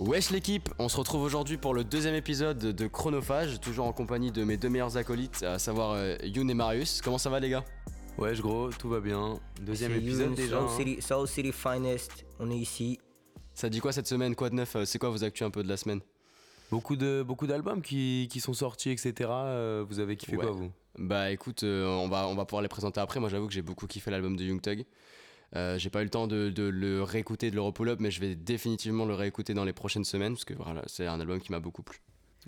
Wesh l'équipe, on se retrouve aujourd'hui pour le deuxième épisode de Chronophage, toujours en compagnie de mes deux meilleurs acolytes, à savoir euh, Youn et Marius. Comment ça va les gars? Wesh gros, tout va bien. Deuxième C'est épisode Youn, déjà. South hein. City, South City Finest, on est ici. Ça dit quoi cette semaine? Quoi de neuf? Euh, C'est quoi vos actus un peu de la semaine? Beaucoup de beaucoup d'albums qui, qui sont sortis, etc. Euh, vous avez kiffé Ouais. quoi vous? Bah écoute, euh, on, va, on va pouvoir les présenter après. Moi j'avoue que j'ai beaucoup kiffé l'album de Young Thug. Euh, j'ai pas eu le temps de, de le réécouter, de le repull-up, mais je vais définitivement le réécouter dans les prochaines semaines parce que voilà, c'est un album qui m'a beaucoup plu.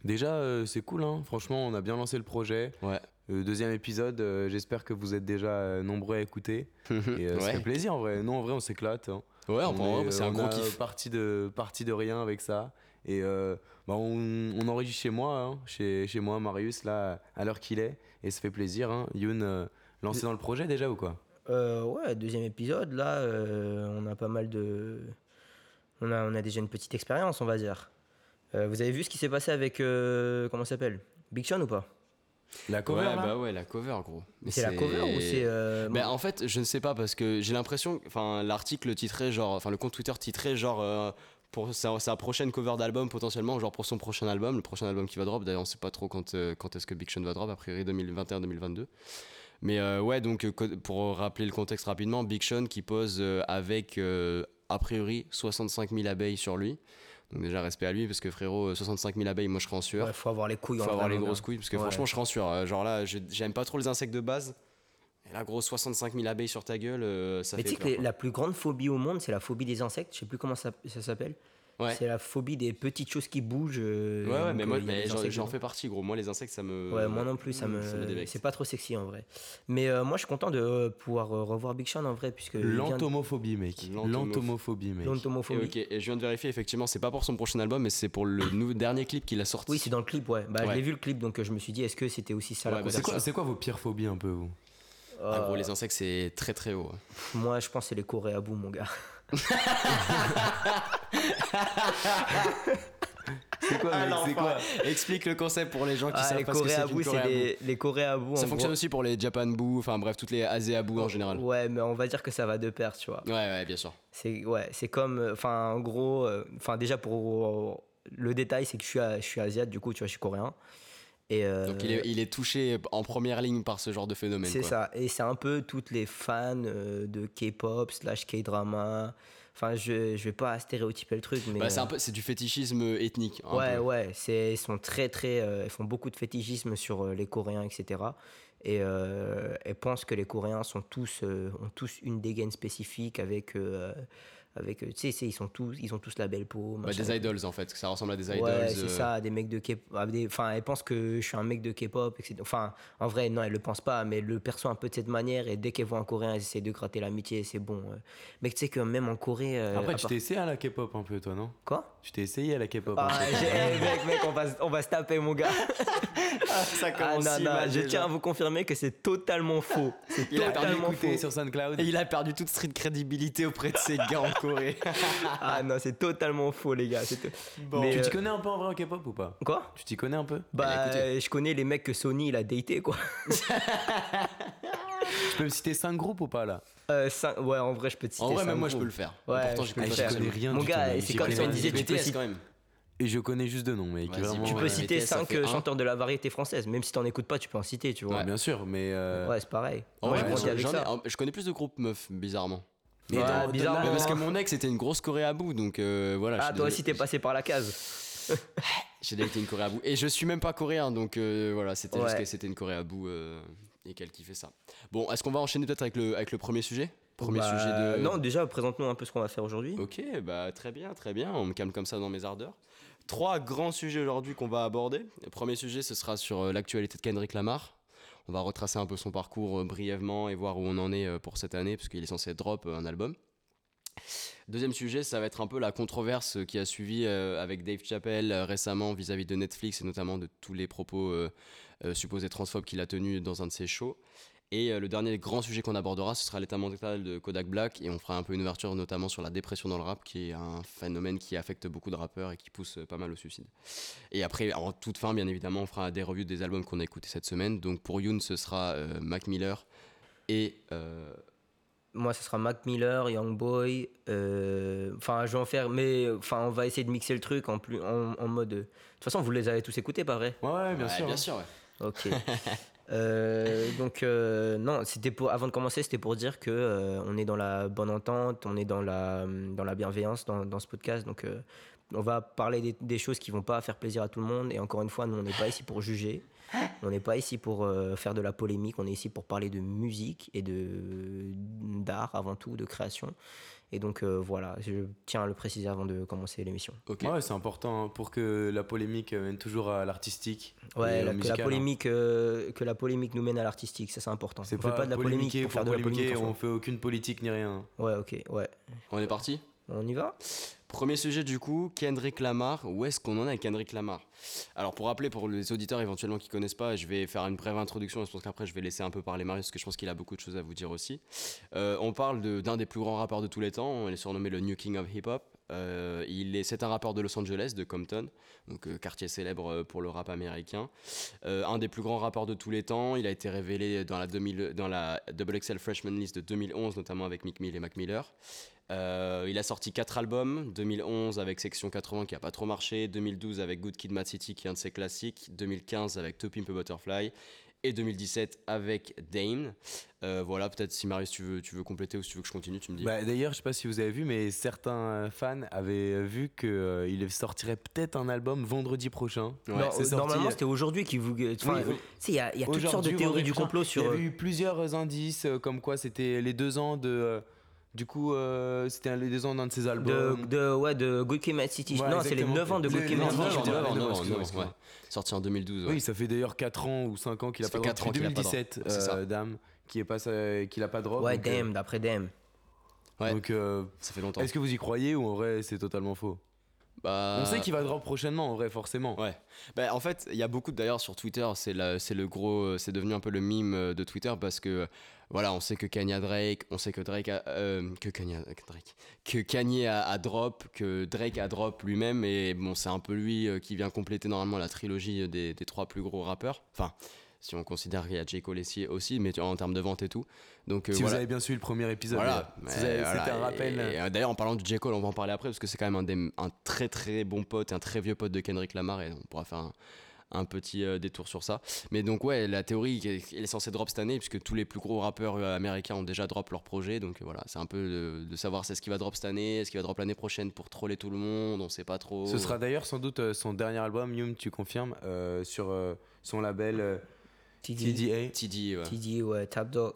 Déjà euh, c'est cool hein. Franchement on a bien lancé le projet. Ouais. Euh, deuxième épisode, euh, j'espère que vous êtes déjà nombreux à écouter. Et euh, ça ouais. fait plaisir en vrai. Nous en vrai on s'éclate. hein. Ouais, on, On est- c'est un gros kiff. Parti de, parti de rien avec ça. Et bah, on, on enregistre chez moi, hein, chez, chez moi, Marius, là, à l'heure qu'il est. Et ça fait plaisir. Hein. Youn, lancé dans le projet déjà ou quoi? Euh, ouais, deuxième épisode, là, euh, on a pas mal de... On a, on a déjà une petite expérience, on va dire. Euh, vous avez vu ce qui s'est passé avec... euh, comment ça s'appelle? Big Sean ou pas? La cover ouais, là bah ouais, la cover gros. Mais C'est la cover ou c'est... euh, Ben, en fait, je ne sais pas parce que j'ai l'impression, enfin, l'article titrait genre, enfin, le compte Twitter titrait genre euh, pour sa, sa prochaine cover d'album potentiellement, genre pour son prochain album, le prochain album qui va drop. D'ailleurs, on sait pas trop quand, euh, quand est-ce que Big Sean va drop, a priori 2021-2022. Mais euh, ouais, donc euh, pour rappeler le contexte rapidement, Big Sean qui pose euh, avec euh, a priori 65 000 abeilles sur lui. Donc déjà respect à lui parce que frérot, euh, 65 000 abeilles, moi je serais en sueur. ouais, faut avoir les couilles. Faut avoir les grosses couilles parce que Ouais. franchement je serais en sueur. Euh, Genre là, j'aime pas trop les insectes de base. Et là, gros, 65 000 abeilles sur ta gueule, euh, ça Mais tu fait sais que la plus grande phobie au monde, c'est la phobie des insectes. Je sais plus comment ça, ça s'appelle. Ouais. C'est la phobie des petites choses qui bougent. euh, Ouais, ouais, mais euh, moi, j'en fais partie, gros. Moi, les insectes, ça me. Ouais, moi non plus, ça me, ça me dévecte. c'est pas trop sexy en vrai. Mais euh, moi, je suis content de euh, pouvoir revoir Big Sean en vrai, puisque L'entomophobie, mec. L'entomoph- L'entomophobie, mec. Et, l'entomophobie. ok, et je viens de vérifier, effectivement, c'est pas pour son prochain album, mais c'est pour le nou- dernier clip qu'il a sorti. Oui, c'est dans le clip, ouais. Bah, Ouais. l'ai vu le clip, donc euh, je me suis dit, est-ce que c'était aussi ça Ouais, la bah, C'est quoi, conversation c'est quoi vos pires phobies un peu, vous? Ah, gros, les insectes, c'est très très haut. Moi, je pense que c'est les bout, mon gars. C'est quoi, C'est quoi Explique le concept pour les gens qui Ah, savent les pas ce que c'est à bout. les, les Corées à bout. Ça fonctionne gros. aussi pour les Japan Boo, enfin bref, toutes les bout en général. Ouais, mais on va dire que ça va de pair, tu vois. Ouais, ouais, bien sûr. C'est ouais, c'est comme, euh, enfin, en gros, euh, enfin, déjà pour euh, le détail, c'est que je suis, à- je suis asiate, du coup, tu vois, je suis coréen. Et euh, Donc il est, il est touché en première ligne par ce genre de phénomène. C'est ça, et c'est un peu toutes les fans de K-pop slash K-drama. Enfin, je, je vais pas stéréotyper le truc, mais Bah, c'est euh, un peu, c'est du fétichisme ethnique. un ouais, peu. ouais, c'est ils sont très très, euh, ils font beaucoup de fétichisme sur euh, les Coréens, etc. Et euh, elles pensent que les Coréens sont tous euh, ont tous une dégaine spécifique avec euh, avec euh, tu sais, ils sont tous ils ont tous la belle peau. Bah, des idols en fait, ça ressemble à des idols. Ouais, c'est euh, ça, des mecs de K-pop. ah, Enfin, elle pense que je suis un mec de K-pop, etc. Enfin, en vrai, non, elle le pense pas, mais elle le perçoit un peu de cette manière. Et dès qu'elle voit un Coréen, elle essaie de gratter l'amitié, c'est bon. euh. Mec, tu sais que même en Corée. euh, Après, tu part- t'es essayé à la K-pop un peu, toi, non? Quoi? Tu t'es essayé à la K-pop ah, un peu j'ai- eh, mec, mec, on va, se- on va se taper, mon gars. ça Ah, non, non, je tiens à vous confirmer que c'est totalement faux. C'est Il a perdu totalement faux. sur SoundCloud. Et il a perdu toute street crédibilité auprès de ses gars en Corée. Ah non, c'est totalement faux, les gars. c'est tout- Bon. Mais, tu euh, t'y connais un peu en vrai en K-pop ou pas? Quoi? Tu t'y connais un peu? Bah, écoutez. euh, je connais les mecs que Sony il a daté, quoi. Tu peux me citer 5 groupes ou pas là? Euh, cinq- Ouais, en vrai, je peux te citer En vrai, cinq même moi je peux le faire. Ouais, Pourtant, je peux le je faire. connais rien Mon du gars, c'est comme si on disait, tu peux BTS citer- quand même. Et je connais juste deux noms, mec. Vas-y, Vraiment, Tu peux Ouais, citer BTS, ça 5 fait un. chanteurs de la variété française, même si t'en écoutes pas, tu peux en citer, tu vois. Ouais, bien sûr, mais. euh, Ouais, c'est pareil. En vrai, je je connais plus de groupes meufs, bizarrement. Mais Ouais, dans- dans- parce que mon ex c'était une grosse Corée à bout, donc euh, voilà. Ah, toi aussi, t'es passé par la case. J'ai daté une Corée à bout. Et je suis même pas coréen, donc euh, voilà, c'était juste que c'était une Corée à bout euh, et qu'elle kiffait ça. Bon, est-ce qu'on va enchaîner peut-être avec le, avec le premier sujet? Premier Bah, sujet de. Non, déjà, présente-nous un peu ce qu'on va faire aujourd'hui. Ok, bah très bien, très bien. On me calme comme ça dans mes ardeurs. Trois grands sujets aujourd'hui qu'on va aborder. Le premier sujet, ce sera sur l'actualité de Kendrick Lamar. On va retracer un peu son parcours euh, brièvement et voir où on en est euh, pour cette année, parce qu'il est censé drop euh, un album. Deuxième sujet, ça va être un peu la controverse qui a suivi avec Dave Chappelle récemment vis-à-vis de Netflix et notamment de tous les propos supposés transphobes qu'il a tenus dans un de ses shows. Et euh, le dernier grand sujet qu'on abordera, ce sera l'état mental de Kodak Black et on fera un peu une ouverture notamment sur la dépression dans le rap qui est un phénomène qui affecte beaucoup de rappeurs et qui pousse euh, pas mal au suicide. Et après, en toute fin, bien évidemment, on fera des revues des albums qu'on a écoutés cette semaine. Donc pour Youn, ce sera euh, Mac Miller et... euh, moi, ce sera Mac Miller, Young Boy. euh, Enfin, je vais en faire, mais enfin, on va essayer de mixer le truc en, plus, en, en mode. De toute façon, vous les avez tous écoutés, pas vrai? Ouais, ouais, bien Ouais, sûr. bien hein. sûr, ouais. Ok. Euh, donc euh, non, c'était avant de commencer, c'était pour dire que euh, on est dans la bonne entente, on est dans la dans la bienveillance dans, dans ce podcast. On va parler des, des choses qui vont pas faire plaisir à tout le monde. Et encore une fois, nous on n'est pas ici pour juger, on n'est pas ici pour euh, faire de la polémique. On est ici pour parler de musique et de d'art avant tout, de création. Et donc euh, voilà, je tiens à le préciser avant de commencer l'émission. Ok. Ouais, c'est important hein, pour que la polémique euh, mène toujours à l'artistique. Ouais, la- que, la hein. polémique, euh, que la polémique nous mène à l'artistique, ça c'est important. C'est on pas, fait pas de la polémique pour faire de la polémique. on fait aucune politique ni rien. Ouais, ok, ouais. On est parti? On y va? Premier sujet du coup, Kendrick Lamar. Où est-ce qu'on en est avec Kendrick Lamar? Alors pour rappeler pour les auditeurs éventuellement qui connaissent pas, je vais faire une brève introduction. Je pense qu'après je vais laisser un peu parler Marius parce que je pense qu'il a beaucoup de choses à vous dire aussi. Euh, on parle d'un des plus grands rappeurs de tous les temps. Il est surnommé le New King of Hip Hop. Euh, il est, c'est un rappeur de Los Angeles, de Compton, donc euh, quartier célèbre pour le rap américain. Un des plus grands rappeurs de tous les temps. Il a été révélé dans la, 2000 dans la Double XL Freshman List de 2011, notamment avec Mick Mill et Mac Miller. Euh, il a sorti 4 albums, 2011 avec Section 80 qui a pas trop marché, 2012 avec Good Kid, Mad City qui est un de ses classiques, 2015 avec To Pimp a Butterfly et 2017 avec Dane. Euh, voilà, peut-être si Marius tu veux, tu veux compléter ou si tu veux que je continue, tu me dis. Bah, D'ailleurs, je sais pas si vous avez vu, mais certains euh, fans avaient vu qu'il sortirait peut-être un album vendredi prochain. Ouais, Non, c'est euh, sorti, Normalement, euh, c'était aujourd'hui qui vous. Enfin, Oui, il y a, y a toutes sortes de théories du complot sur. Il y euh, avait eu plusieurs indices, euh, comme quoi c'était les deux ans de. Du coup, euh, c'était un- les deux ans d'un de ses De, albums. de, ouais, de Good Kid, Mad City. Ouais, non, c'est les exactement. 9 ans de Good Kid, Mad neuf ans, City. ouais. Sorti en 2012. ouais. Oui, ça fait d'ailleurs 4 ans ou 5 ans qu'il a qu'il a pas drop. 2017, C'est ça. euh, Dame, qui est pas qu'il a pas drop. Ouais, Dame, d'après Dame. Ouais. Donc, euh, Ça fait longtemps. est-ce que vous y croyez ou en vrai c'est totalement faux? Bah, On sait qu'il va drop prochainement, en vrai, forcément. Ouais. Bah, en fait, il y a beaucoup d'ailleurs sur Twitter, c'est le gros, euh, c'est devenu un peu le mime euh, de Twitter parce que voilà, on sait que Kanye a Drake, on sait que Drake a, euh, que Kanye a, Drake, que Kanye a, a drop, que Drake a drop lui-même et bon, c'est un peu lui qui vient compléter normalement la trilogie des, des trois plus gros rappeurs. Enfin, si on considère qu'il y a J Cole ici aussi, mais en termes de vente et tout. Donc euh, Si voilà. vous avez bien suivi le premier épisode, Voilà, voilà, c'était un rappel. euh, D'ailleurs, en parlant de J. Cole, on va en parler après parce que c'est quand même un, des- un très très bon pote, un très vieux pote de Kendrick Lamar et on pourra faire un, un petit euh, détour sur ça. Mais donc, ouais, la théorie elle est censée drop cette année puisque tous les plus gros rappeurs euh, américains ont déjà drop leur projet. Donc euh, voilà, c'est un peu de, de savoir c'est ce qui va drop cette année, est-ce qu'il va drop l'année prochaine pour troller tout le monde, on sait pas trop. Ce sera d'ailleurs sans doute euh, son dernier album, Yum, tu confirmes, euh, sur euh, son label euh, TD. TDA. TD, ouais. TD, ouais, Tap Dog.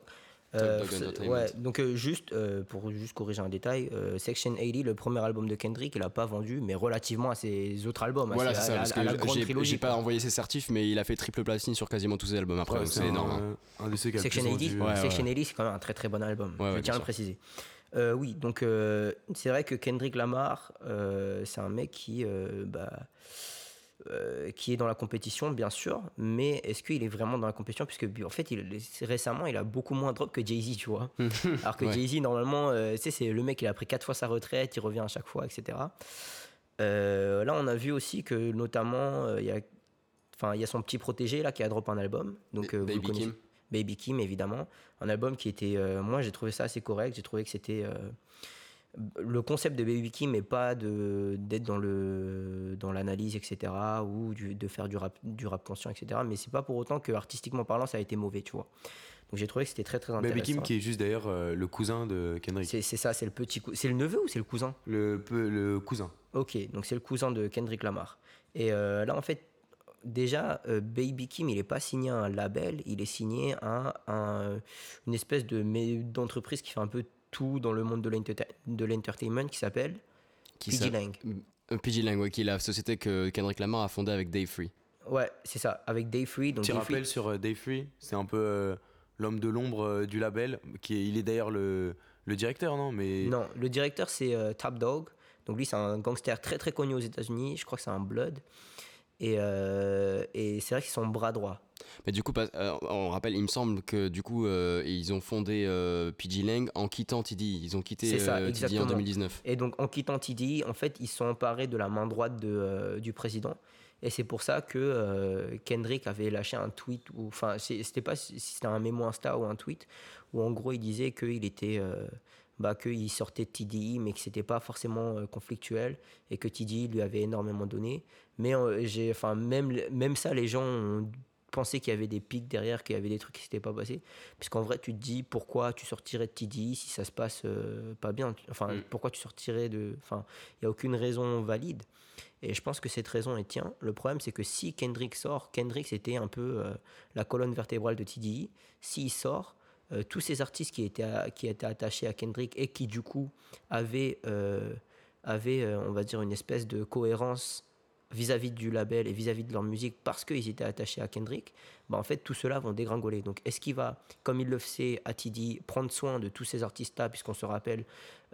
Top Euh, Dog Entertainment. ouais, donc euh, juste euh, pour juste corriger un détail, euh, Section 80, le premier album de Kendrick, il a pas vendu, mais relativement à ses autres albums, Voilà, c'est ça, à, parce à que la j'ai- pas envoyé ses certifs, mais il a fait triple platine sur quasiment tous ses albums après, Ouais, donc c'est énorme. euh, un Section 80, vendu. Ouais, Section 80, c'est quand même un très très bon album. Je tiens à le préciser. Euh, oui, donc euh, c'est vrai que Kendrick Lamar, euh, c'est un mec qui, euh, bah, euh, qui est dans la compétition, bien sûr, mais est-ce qu'il est vraiment dans la compétition? Puisque en fait, il, récemment, il a beaucoup moins drop que Jay-Z, tu vois. Alors que Ouais. Jay-Z, normalement, euh, tu sais, c'est le mec, il a pris quatre fois sa retraite, il revient à chaque fois, etc. Euh, là, on a vu aussi que notamment, il y a. Enfin, il y a son petit protégé là qui a drop un album. Donc, vous Baby. Kim. Baby Kim, évidemment. Un album qui était. moi, j'ai trouvé ça assez correct. J'ai trouvé que c'était. Le concept de Baby Kim n'est pas d'être dans le dans l'analyse, etc. ou du- de faire du rap, du rap conscient, etc. Mais c'est pas pour autant que artistiquement parlant, ça a été mauvais, tu vois. Donc j'ai trouvé que c'était très très intéressant. Baby Kim, qui est juste d'ailleurs euh, le cousin de Kendrick. C'est ça, c'est le petit C'est le neveu ou c'est le cousin? Le, le cousin. Ok, donc c'est le cousin de Kendrick Lamar. Et euh, là, en fait, déjà, euh, Baby Kim, il n'est pas signé à un label, il est signé à un- une espèce de d'entreprise qui fait un peu tout dans le monde de l'enterta- de l'entertainment qui s'appelle PG Lang. Euh, PG Lang, ouais, qui est la société que Kendrick Lamar a fondée avec Dave Free. Ouais, c'est ça, avec Day Free. Donc Petit Dave Free- rappel sur euh, Dave Free, c'est un peu euh, l'homme de l'ombre euh, du label. Qui est, il est d'ailleurs le, le directeur, non Mais Non, le directeur, c'est euh, Top Dog. Donc lui, c'est un gangster très très connu aux États-Unis. Je crois que c'est un Blood. Et, euh, et c'est vrai que c'est son bras droit. Mais du coup, euh, on rappelle, il me semble que du coup, euh, ils ont fondé euh, PG Lang en quittant TD. Ils ont quitté ça, euh, TD en exactement. 2019. Et donc, en quittant TD, en fait, ils sont emparés de la main droite de, du président. Et c'est pour ça que Kendrick avait lâché un tweet, ou enfin, c'était pas si c'était un mémo Insta ou un tweet, où en gros il disait qu'il était. Euh, bah, qu'il sortait de TDI, mais que c'était pas forcément euh, conflictuel et que TDI lui avait énormément donné. Mais j'ai, enfin, même, même ça, les gens ont pensé qu'il y avait des pics derrière, qu'il y avait des trucs qui s'étaient pas passés. Puisqu'en vrai, tu te dis pourquoi tu sortirais de TDI si ça se passe pas bien? Enfin, mm. pourquoi tu sortirais de. Enfin, il n'y a aucune raison valide. Et je pense que cette raison est tient. Le problème, c'est que si Kendrick sort, Kendrick, c'était un peu euh, la colonne vertébrale de TDI. S'il sort, euh, tous ces artistes qui étaient, qui étaient attachés à Kendrick et qui, du coup, avaient, euh, avaient on va dire, une espèce de cohérence vis-à-vis du label et vis-à-vis de leur musique parce qu'ils étaient attachés à Kendrick, bah en fait, tout cela vont dégringoler. Donc, est-ce qu'il va, comme il le fait à TD, prendre soin de tous ces artistes-là, puisqu'on se rappelle,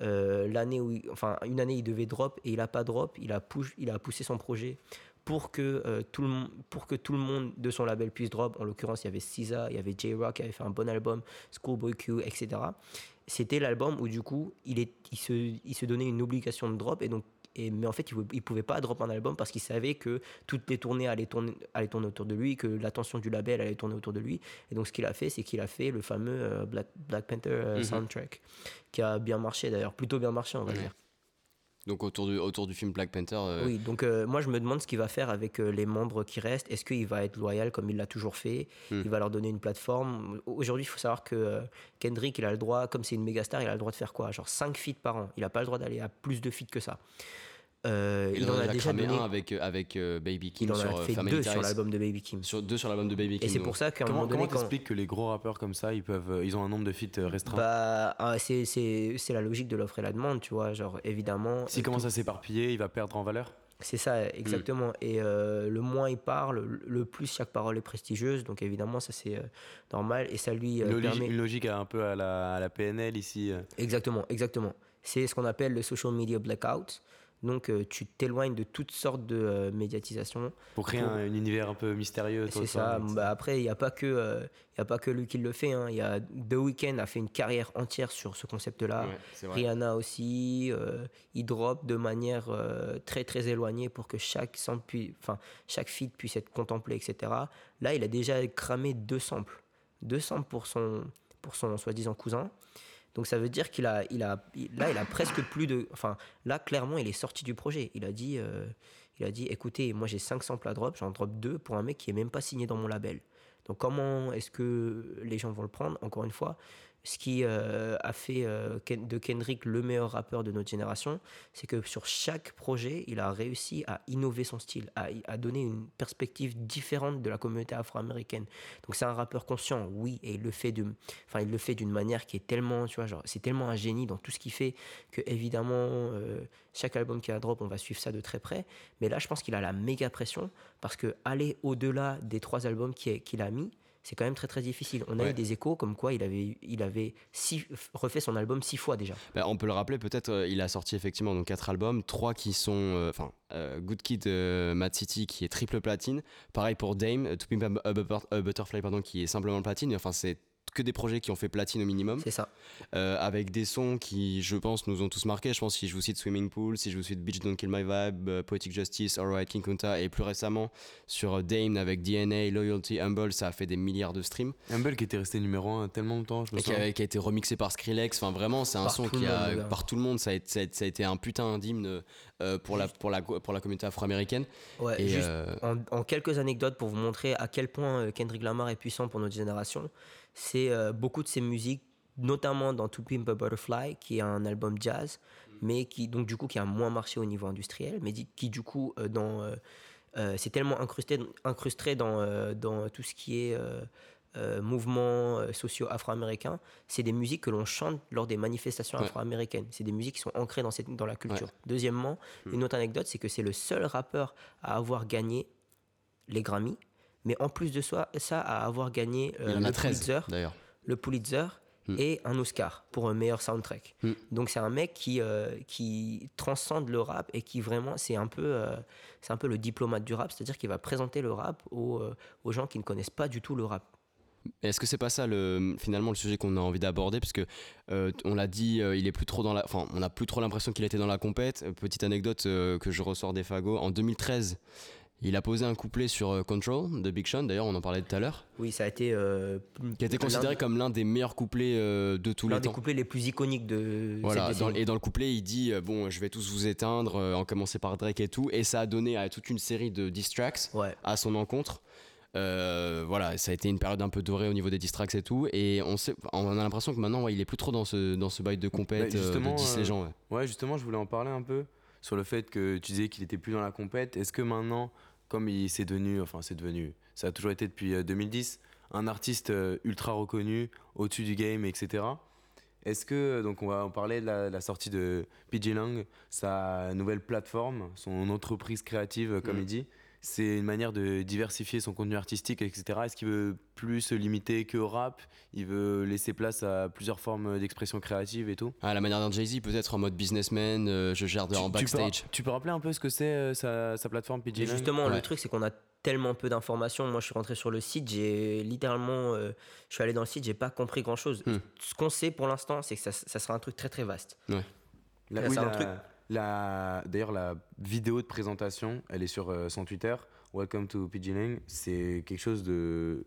euh, l'année où, enfin, une année, il devait drop et il n'a pas drop, il a, il a poussé son projet pour que, euh, tout le, pour que tout le monde de son label puisse drop. En l'occurrence, il y avait SZA, il y avait J-Rock qui avait fait un bon album, Schoolboy Q, etc. C'était l'album où, du coup, il, est, il, se, il se donnait une obligation de drop et donc mais en fait, il ne pouvait pas drop un album parce qu'il savait que toutes les tournées allaient tourner, allaient tourner autour de lui, que l'attention du label allait tourner autour de lui. Et donc, ce qu'il a fait, c'est qu'il a fait le fameux euh, Black, Black, Panther euh, mhm. soundtrack, qui a bien marché d'ailleurs, plutôt bien marché, on va dire. Donc autour du, autour du film Black Panther. Euh, oui, donc moi je me demande ce qu'il va faire avec les membres qui restent. Est-ce qu'il va être loyal comme il l'a toujours fait? Hmm. Il va leur donner une plateforme. Aujourd'hui, il faut savoir que Kendrick, il a le droit, comme c'est une méga star, il a le droit de faire quoi? Genre 5 feats par an. Il n'a pas le droit d'aller à plus de feats que ça. Euh, il, en a, déjà donné un avec, euh, avec euh, Baby Kim il en a fait deux sur l'album de Baby Kim. Sur, deux sur l'album de Baby Kim. Et c'est pour ça qu'à un moment donné. Comment t'expliques que les gros rappeurs comme ça, ils, peuvent, ils ont un nombre de feats restreint bah, ah, c'est, la logique de l'offre et la demande, tu vois. Genre, évidemment. S'il commence à s'éparpiller, il va perdre en valeur c'est ça, exactement. Mm. Et le moins il parle, le plus chaque parole est prestigieuse. Donc évidemment, ça c'est normal. Et ça lui permet... Une logique un peu à la, à la PNL ici. Exactement, exactement. C'est ce qu'on appelle le social media blackout. Donc euh, tu t'éloignes de toutes sortes de euh, médiatisation. Pour créer un, univers un peu mystérieux. C'est ça. Bah, après, il n'y a, pas que, euh, a pas que lui qui le fait. Hein. Y a The Weeknd a fait une carrière entière sur ce concept-là. Rihanna aussi. il drop de manière très très éloignée pour que chaque, enfin, chaque feed puisse être contemplé, etc. Là, il a déjà cramé deux samples. Deux samples pour son, pour son soi-disant cousin. Donc ça veut dire qu'il a, là, il a presque plus de, enfin, là, clairement, il est sorti du projet. Il a dit, euh, écoutez, moi j'ai 5 samples à drop, j'en drop 2 pour un mec qui est même pas signé dans mon label. Donc comment est-ce que les gens vont le prendre? Encore une fois, ce qui euh, a fait euh, de Kendrick le meilleur rappeur de notre génération, c'est que sur chaque projet, il a réussi à innover son style, à, donner une perspective différente de la communauté afro-américaine. Donc c'est un rappeur conscient, oui, et il le fait de, enfin il le fait d'une manière qui est tellement, tu vois, genre c'est tellement un génie dans tout ce qu'il fait que évidemment euh, chaque album qui a drop, on va suivre ça de très près. Mais là, je pense qu'il a la méga pression parce que aller au-delà des trois albums qu'il a mis c'est quand même très très difficile. On a eu des échos comme quoi il avait, il avait refait son album six fois déjà. Bah, on peut le rappeler, peut-être, euh, il a sorti effectivement donc quatre albums, trois qui sont, euh, enfin, euh, Good Kid, Mad City qui est triple platine. Pareil pour Dame, To Pimp a Butterfly pardon, qui est simplement platine. Enfin, c'est que des projets qui ont fait platine au minimum. C'est ça. Euh, avec des sons qui, je pense, nous ont tous marqués. Je pense si je vous cite Swimming Pool, si je vous cite Beach Don't Kill My Vibe, euh, Poetic Justice, Alright King Kunta, et plus récemment sur Dame avec DNA, Loyalty, Humble, ça a fait des milliards de streams. Humble qui était resté numéro 1 tellement longtemps, je me et qui a, qui a, été remixé par Skrillex. Enfin, vraiment, c'est un son qui a, par tout le monde, ça a, été, ça a été un putain d'hymne euh, pour, la, pour, la, pour la communauté afro-américaine. Ouais, et juste en, en, quelques anecdotes pour vous montrer à quel point Kendrick Lamar est puissant pour notre génération c'est euh, beaucoup de ses musiques, notamment dans To Pimp a Butterfly, qui est un album jazz, mais qui, donc, du coup, qui a moins marché au niveau industriel, mais qui, du coup, euh, dans, euh, c'est tellement incrusté, incrusté dans, dans tout ce qui est mouvements sociaux afro-américains. C'est des musiques que l'on chante lors des manifestations afro-américaines. C'est des musiques qui sont ancrées dans, cette, dans la culture. Deuxièmement, hmm. une autre anecdote, c'est que c'est le seul rappeur à avoir gagné les Grammy mais en plus de ça, ça à avoir gagné euh, le, Pulitzer, le Pulitzer hmm. et un Oscar pour un meilleur soundtrack. Hmm. Donc c'est un mec qui, euh, qui transcende le rap et qui vraiment, c'est un, peu, euh, c'est un peu le diplomate du rap, c'est-à-dire qu'il va présenter le rap aux, aux gens qui ne connaissent pas du tout le rap. Est-ce que c'est pas ça le, finalement le sujet qu'on a envie d'aborder? Parce que on l'a dit, il est plus trop dans la, enfin on n'a plus trop l'impression qu'il était dans la compète. Petite anecdote que je ressors des fagots en 2013, Il a posé un couplet sur euh, Control de Big Sean, d'ailleurs on en parlait tout à l'heure, Oui, ça a été. euh, qui a été l'un considéré des- comme l'un des meilleurs couplets euh, de tous l'un les des temps. couplets les plus iconiques de Voilà, cette dans- décennie. et dans le couplet, il dit euh, Bon, je vais tous vous éteindre, euh, en commencer par Drake et tout. Et ça a donné à toute une série de diss tracks Ouais. à son encontre. Euh, voilà, ça a été une période un peu dorée au niveau des diss tracks et tout. Et on, sait, on a l'impression que maintenant, ouais, il est plus trop dans ce, dans ce bail de compète, Bah, euh, de justement, diss euh, les gens. ouais. Ouais, justement, je voulais en parler un peu sur le fait que tu disais qu'il était plus dans la compète. Est-ce que maintenant, comme il s'est devenu, enfin c'est devenu, ça a toujours été depuis euh, 2010, un artiste euh, ultra reconnu, au-dessus du game, etc. Est-ce que, donc on va en parler de la, la sortie de PG Lang, sa nouvelle plateforme, son entreprise créative, comme Mm. il dit, c'est une manière de diversifier son contenu artistique, etc. Est-ce qu'il veut plus se limiter que au rap? Il veut laisser place à plusieurs formes d'expression créative et tout? À la manière d'un Jay-Z, peut-être en mode businessman, euh, je gère de, en tu, peux, backstage. tu peux rappeler un peu ce que c'est euh, sa, sa plateforme PG justement, Ouais. le truc, c'est qu'on a tellement peu d'informations. Moi, je suis rentré sur le site, j'ai littéralement. euh, je suis allé dans le site, j'ai pas compris grand chose. Hmm. Ce qu'on sait pour l'instant, c'est que ça, ça sera un truc très très vaste. La- Là, oui, c'est un la- truc- la- D'ailleurs, la vidéo de présentation, elle est sur euh, son Twitter. Welcome to Lang. C'est quelque chose de.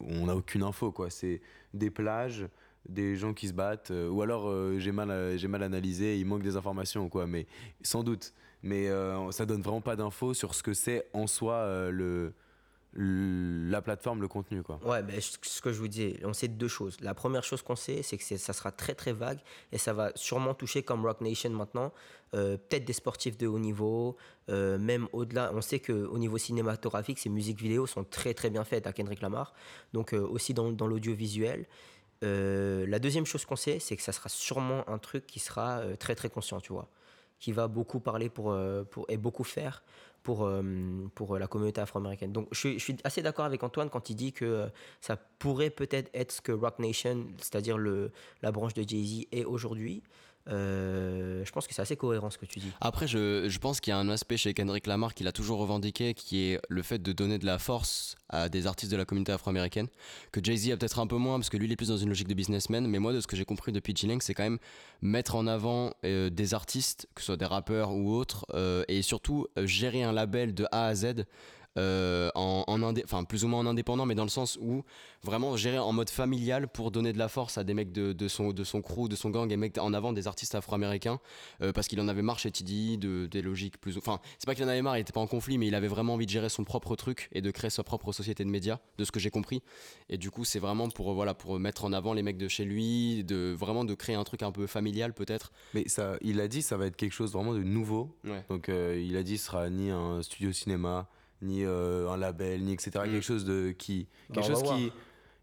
On n'a aucune info, quoi. C'est des plages, des gens qui se battent, euh, ou alors euh, j'ai mal, j'ai mal analysé, il manque des informations, quoi. Mais sans doute. Mais ça donne vraiment pas d'infos sur ce que c'est en soi le- la plateforme, le contenu, quoi. Ouais, ben, ce que je vous disais, on sait deux choses. La première chose qu'on sait, c'est que ça sera très très vague et ça va sûrement toucher comme Rock Nation maintenant, euh, peut-être des sportifs de haut niveau, euh, même au-delà. On sait qu'au niveau cinématographique, ces musiques vidéo sont très très bien faites à Kendrick Lamar, donc euh, aussi dans, l'audiovisuel. La deuxième chose qu'on sait, c'est que ça sera sûrement un truc qui sera très très conscient, tu vois, qui va beaucoup parler pour, et beaucoup faire pour, euh, pour la communauté afro-américaine. Donc je je suis assez d'accord avec Antoine quand il dit que euh, ça pourrait peut-être être ce que Rock Nation, c'est-à-dire la branche de Jay-Z, est aujourd'hui. Euh, je pense que c'est assez cohérent ce que tu dis. Après, je, pense qu'il y a un aspect chez Kendrick Lamar qu'il a toujours revendiqué, qui est le fait de donner de la force à des artistes de la communauté afro-américaine, que Jay-Z a peut-être un peu moins, parce que lui, il est plus dans une logique de businessman, mais moi, de ce que j'ai compris depuis G-Lang, c'est quand même mettre en avant euh, des artistes, que ce soit des rappeurs ou autres, euh, et surtout gérer un label de A à Z. euh, en, en indé- enfin plus ou moins en indépendant mais dans le sens où vraiment gérer en mode familial pour donner de la force à des mecs de, de son, de son crew, de son gang et mettre en avant des artistes afro-américains euh, parce qu'il en avait marre chez TDI de, des logiques plus. Enfin, c'est pas qu'il en avait marre, il était pas en conflit, mais il avait vraiment envie de gérer son propre truc et de créer sa propre société de médias, de ce que j'ai compris. Et du coup, c'est vraiment pour euh, voilà pour mettre en avant les mecs de chez lui, de vraiment de créer un truc un peu familial peut-être. Mais ça, il a dit, ça va être quelque chose vraiment de nouveau. Ouais. Donc euh, il a dit ce sera ni un studio cinéma, ni euh, un label, ni etc. Mm. Quelque chose de qui, Bah, quelque on va chose qui,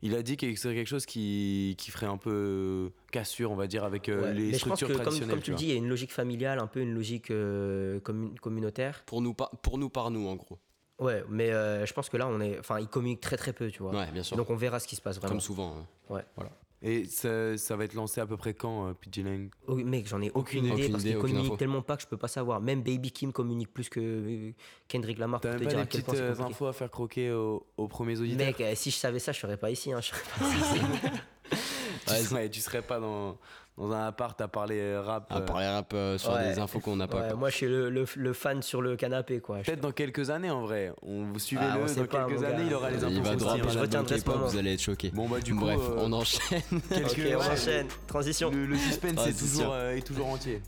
il a dit que c'est quelque chose qui, qui ferait un peu cassure, on va dire, avec euh, Ouais, les Mais je pense structures que, comme, traditionnelles. comme tu le vois. dis, il y a une logique familiale, un peu une logique euh, commun- communautaire. Pour nous, par- pour nous par nous en gros. Ouais, mais euh, je pense que là, on est, enfin, ils communiquent très très peu, tu vois. Ouais, bien sûr. Donc on verra ce qui se passe vraiment. Comme souvent. hein. Et ça, ça va être lancé à peu près quand, euh, PG Lang? Oh, mec, j'en ai aucune, idée parce info. communiquent tellement pas que je peux pas savoir. Même Baby Kim communique plus que euh, Kendrick Lamar T'as même te pas dire des à quel petites point euh, infos à faire croquer aux, aux premiers auditeurs? Mec, euh, si je savais ça, je serais pas ici. Hein, je serais pas ici. tu, serais, tu serais pas dans, dans un appart à parler euh, rap. À euh, parler rap euh, sur Ouais. des infos qu'on n'a pas. Ouais, moi, je suis le, le- le fan sur le canapé, quoi. Peut-être dans quelques années en vrai. On vous Ah, suivez-le on sait dans pas, quelques années, il aura les infos. Il va tire. je retiendrai ce moment. vous allez être choqués. Bon bah du coup, Bref, euh, on enchaîne. quelques- Ok, on ouais, enchaîne. Transition. Le, le suspense est Transition. toujours, euh, est toujours entier.